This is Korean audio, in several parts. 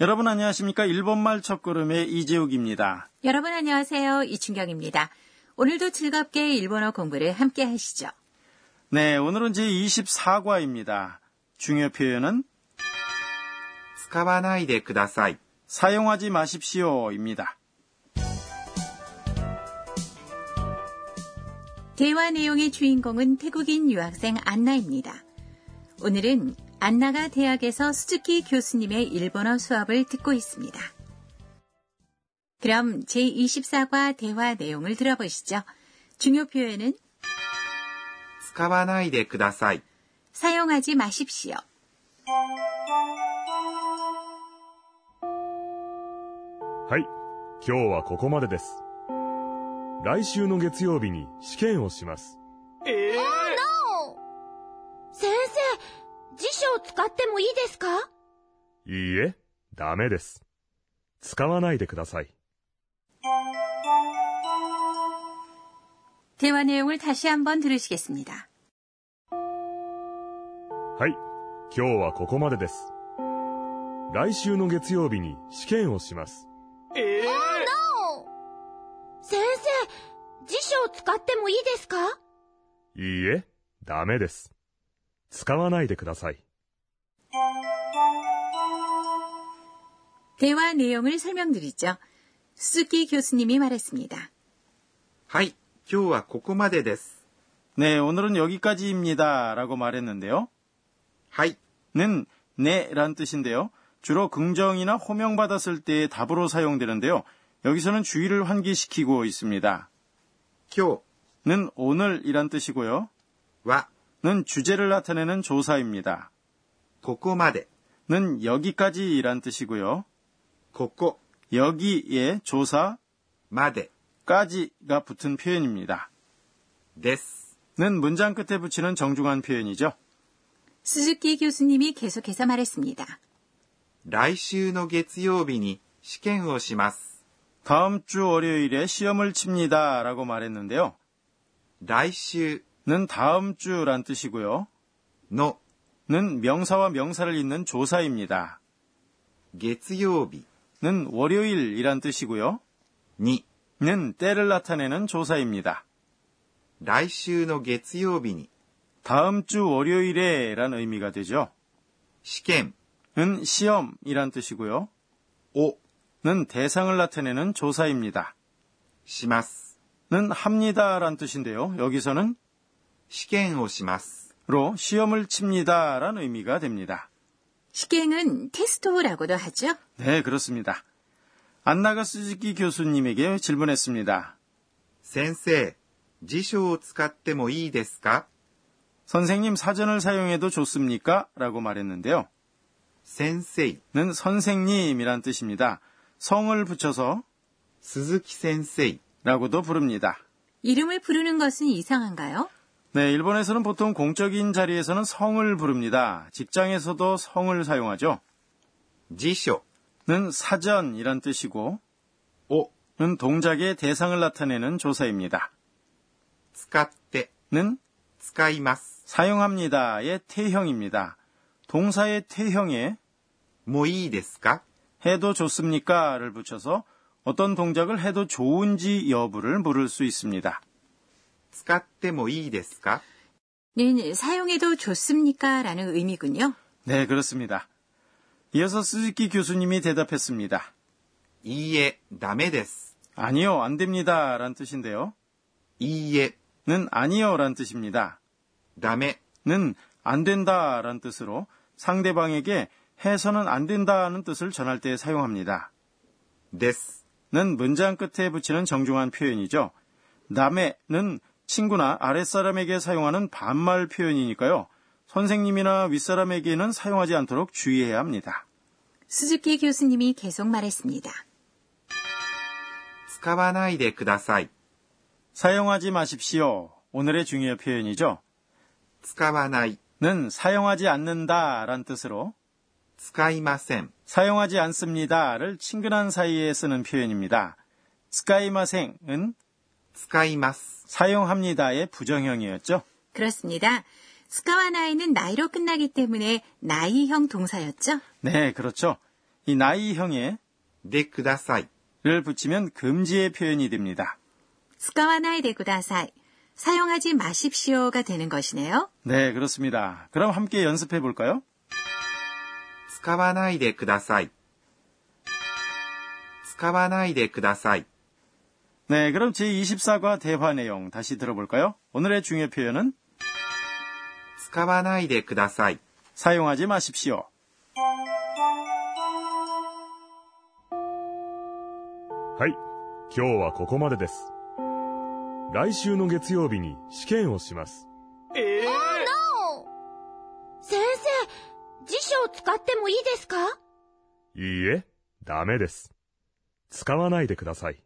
여러분 안녕하십니까? 일본말 첫걸음의 이재욱입니다. 여러분 안녕하세요. 이춘경입니다. 오늘도 즐겁게 일본어 공부를 함께 하시죠. 네, 오늘은 제 24과입니다. 중요 표현은 使わないでください。 사용하지 마십시오입니다. 대화 내용의 주인공은 태국인 유학생 안나입니다. 오늘은 안나가 대학에서 수즈키 교수님의 일본어 수업을 듣고 있습니다. 그럼 제24과 대화 내용을 들어보시죠. 중요 표현은 使わないでください。 사용하지 마십시오. はい、今日はここまでです。来週の月曜日に試験をします。 もいいですかいいえ、ダメです。使わないでください。 대화 내용을 다시 한번 들으시겠습니다. はい、今日はここまでです。来週の月曜日に試験をします。先生、辞書を使ってもいいですかいいえ、ダメです。使わないでください。 대화 내용을 설명드리죠. 수즈키 교수님이 말했습니다. はい、今日はここまでです。 네, 오늘은 여기까지입니다. 라고 말했는데요. はい、 는 네란 뜻인데요. 주로 긍정이나 호명받았을 때의 답으로 사용되는데요. 여기서는 주의를 환기시키고 있습니다. 今 는 오늘이란 뜻이고요. 日は 는 주제를 나타내는 조사입니다. ここまで。 는 여기까지란 뜻이고요. ここ 여기에 조사 まで 까지가 붙은 표현입니다. です。 는 문장 끝에 붙이는 정중한 표현이죠. 수즈키 교수님이 계속해서 말했습니다. 来週の月曜日に試験をします。 다음 주 월요일에 시험을 칩니다. 라고 말했는데요. 来週 는 다음 주란 뜻이고요. の 는 명사와 명사를 잇는 조사입니다. 月曜日 는 월요일이란 뜻이고요. に 는 때를 나타내는 조사입니다. 来週の月曜日に 다음 주 월요일에 란 의미가 되죠. 試験 는 시험이란 뜻이고요. を 는 대상을 나타내는 조사입니다. します。 는 합니다란 뜻인데요. 여기서는 試験をします。 로 시험을 칩니다란 의미가 됩니다. 시갱은 테스토라고도 하죠. 네, 그렇습니다. 안나가 스즈키 교수님에게 질문했습니다. 先生、辞書を使ってもいいですか 선생님 사전을 사용해도 좋습니까? 라고 말했는데요. 先生、 는 선생님이란 뜻입니다. 성을 붙여서 鈴木先生、 라고도 부릅니다. 이름을 부르는 것은 이상한가요? 네, 일본에서는 보통 공적인 자리에서는 성을 부릅니다. 직장에서도 성을 사용하죠. 辞書 는 사전이란 뜻이고 を 는 동작의 대상을 나타내는 조사입니다. 使って、 는 使います。 사용합니다의 태형입니다. 동사의 태형에 もういいですか 해도 좋습니까를 붙여서 어떤 동작을 해도 좋은지 여부를 물을 수 있습니다. 使ってもいいですか 는 사용해도 좋습니까? 라는 의미군요. 네, 그렇습니다. 이어서 스즈키 교수님이 대답했습니다. いいえ、ダメです。 아니요, 안 됩니다. 란 뜻인데요. いいえ、 는 아니요. 란 뜻입니다. ダメ、 는 안 된다. 란 뜻으로 상대방에게 해서는 안 된다는 뜻을 전할 때 사용합니다. です。 는 문장 끝에 붙이는 정중한 표현이죠. 남의는 친구나 아랫사람에게 사용하는 반말 표현이니까요. 선생님이나 윗사람에게는 사용하지 않도록 주의해야 합니다. 수즈키 교수님이 계속 말했습니다. 使わないでください。 사용하지 마십시오. 오늘의 중요 표현이죠. 使わない、 는 사용하지 않는다 란 뜻으로 使いません。 사용하지 않습니다를 친근한 사이에 쓰는 표현입니다. 스카이마생은 使います。 사용합니다의 부정형이었죠. 그렇습니다. 스카와 나이는 나이로 끝나기 때문에 나이형 동사였죠. 네, 그렇죠. 이 나이형에 でください。 를 붙이면 금지의 표현이 됩니다. 스카와나이데 구다사이. 사용하지 마십시오가 되는 것이네요. 네, 그렇습니다. 그럼 함께 연습해 볼까요? 使わないでください。使わないでください。 네, 그럼 제24과 대화 내용 다시 들어볼까요? 오늘의 중요 표현은 使わないでください。 사용하지 마십시오. はい、今日はここまでです。来週の月曜日に試験をします。先生、辞書を使ってもいいですかいいえ、ダメです。使わないでください。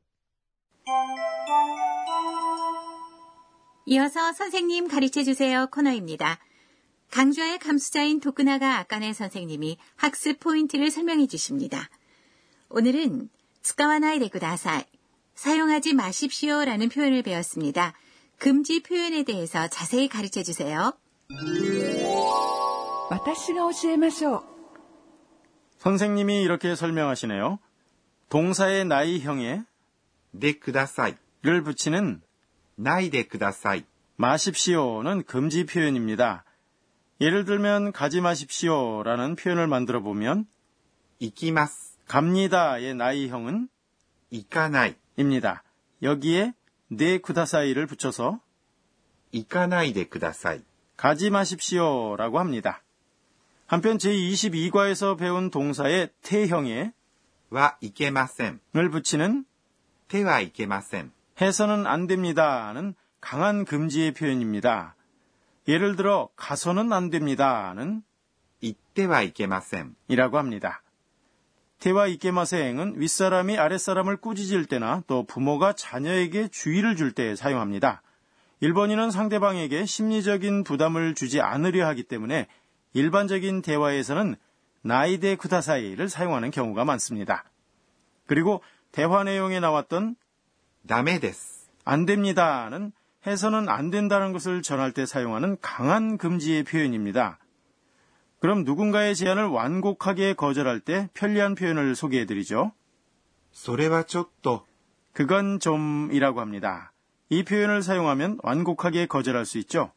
이어서 선생님 가르쳐 주세요 코너입니다. 강좌의 감수자인 도쿠나가 아까네 선생님이 학습 포인트를 설명해 주십니다. 오늘은 스카와나이 레구다사이 사용하지 마십시오라는 표현을 배웠습니다. 금지 표현에 대해서 자세히 가르쳐 주세요. 선생님이 이렇게 설명하시네요. 동사의 나이형에 네 그다사이를 붙이는 나이데 쿠다사이. 마십시오는 금지 표현입니다. 예를 들면 가지 마십시오라는 표현을 만들어 보면 이키마스 갑니다의 나이형은 이카나이입니다. 여기에 네 쿠다사이를 붙여서 이카나이데 쿠다사이 가지 마십시오라고 합니다. 한편 제22과에서 배운 동사의 태형에 와 이케마셈을 붙이는 테와 이케마셈 해서는 안 됩니다는 강한 금지의 표현입니다. 예를 들어 가서는 안 됩니다는 이때와 이게마셈 이라고 합니다. 대와 이케마셈은 윗사람이 아랫사람을 꾸짖을 때나 또 부모가 자녀에게 주의를 줄 때 사용합니다. 일본인은 상대방에게 심리적인 부담을 주지 않으려 하기 때문에 일반적인 대화에서는 나이대 쿠다사이를 사용하는 경우가 많습니다. 그리고 대화 내용에 나왔던 ダメです。 안 됩니다는 해서는 안 된다는 것을 전할 때 사용하는 강한 금지의 표현입니다. 그럼 누군가의 제안을 완곡하게 거절할 때 편리한 표현을 소개해 드리죠. それはちょっと。 그건 좀이라고 합니다. 이 표현을 사용하면 완곡하게 거절할 수 있죠.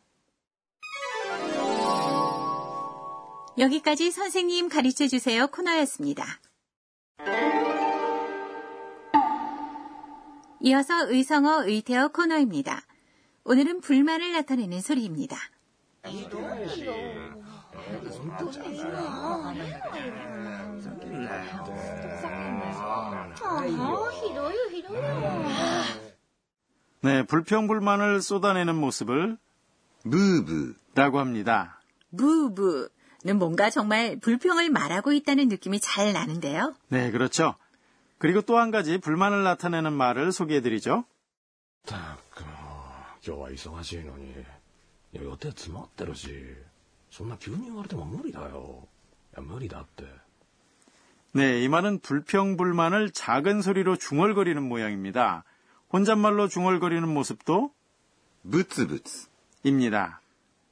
여기까지 선생님 가르쳐 주세요 코너였습니다. 이어서 의성어 의태어 코너입니다. 오늘은 불만을 나타내는 소리입니다. 네, 불평불만을 쏟아내는 모습을 무브라고 합니다. 무브는 뭔가 정말 불평을 말하고 있다는 느낌이 잘 나는데요. 네, 그렇죠. 그리고 또 한 가지 불만을 나타내는 말을 소개해 드리죠. ったくもう今日は忙しいのにいや予定詰まってるしそんな急に言われても無理だよいや無理だって 네, 이 말은 불평불만을 작은 소리로 중얼거리는 모양입니다. 혼잣말로 중얼거리는 모습도 ブツブツ。 입니다.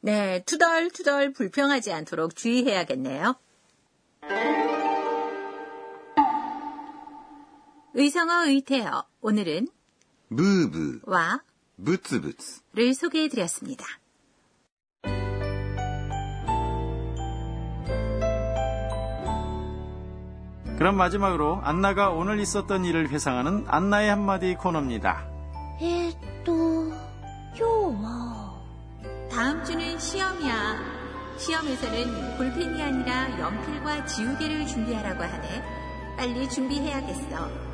네, 투덜투덜 불평하지 않도록 주의해야겠네요. 의성어 의태어 오늘은 무브와 무츠부츠를 소개해드렸습니다. 그럼 마지막으로 안나가 오늘 있었던 일을 회상하는 안나의 한마디 코너입니다. 에또 요워. 뭐. 다음 주는 시험이야. 시험에서는 볼펜이 아니라 연필과 지우개를 준비하라고 하네. 빨리 준비해야겠어.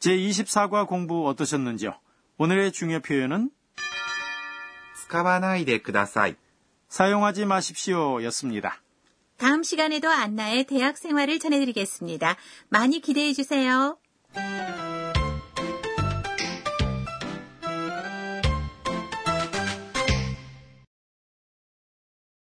제24과 공부 어떠셨는지요? 오늘의 중요 표현은 使わないでください。 사용하지 마십시오였습니다. 다음 시간에도 안나의 대학 생활을 전해드리겠습니다. 많이 기대해 주세요.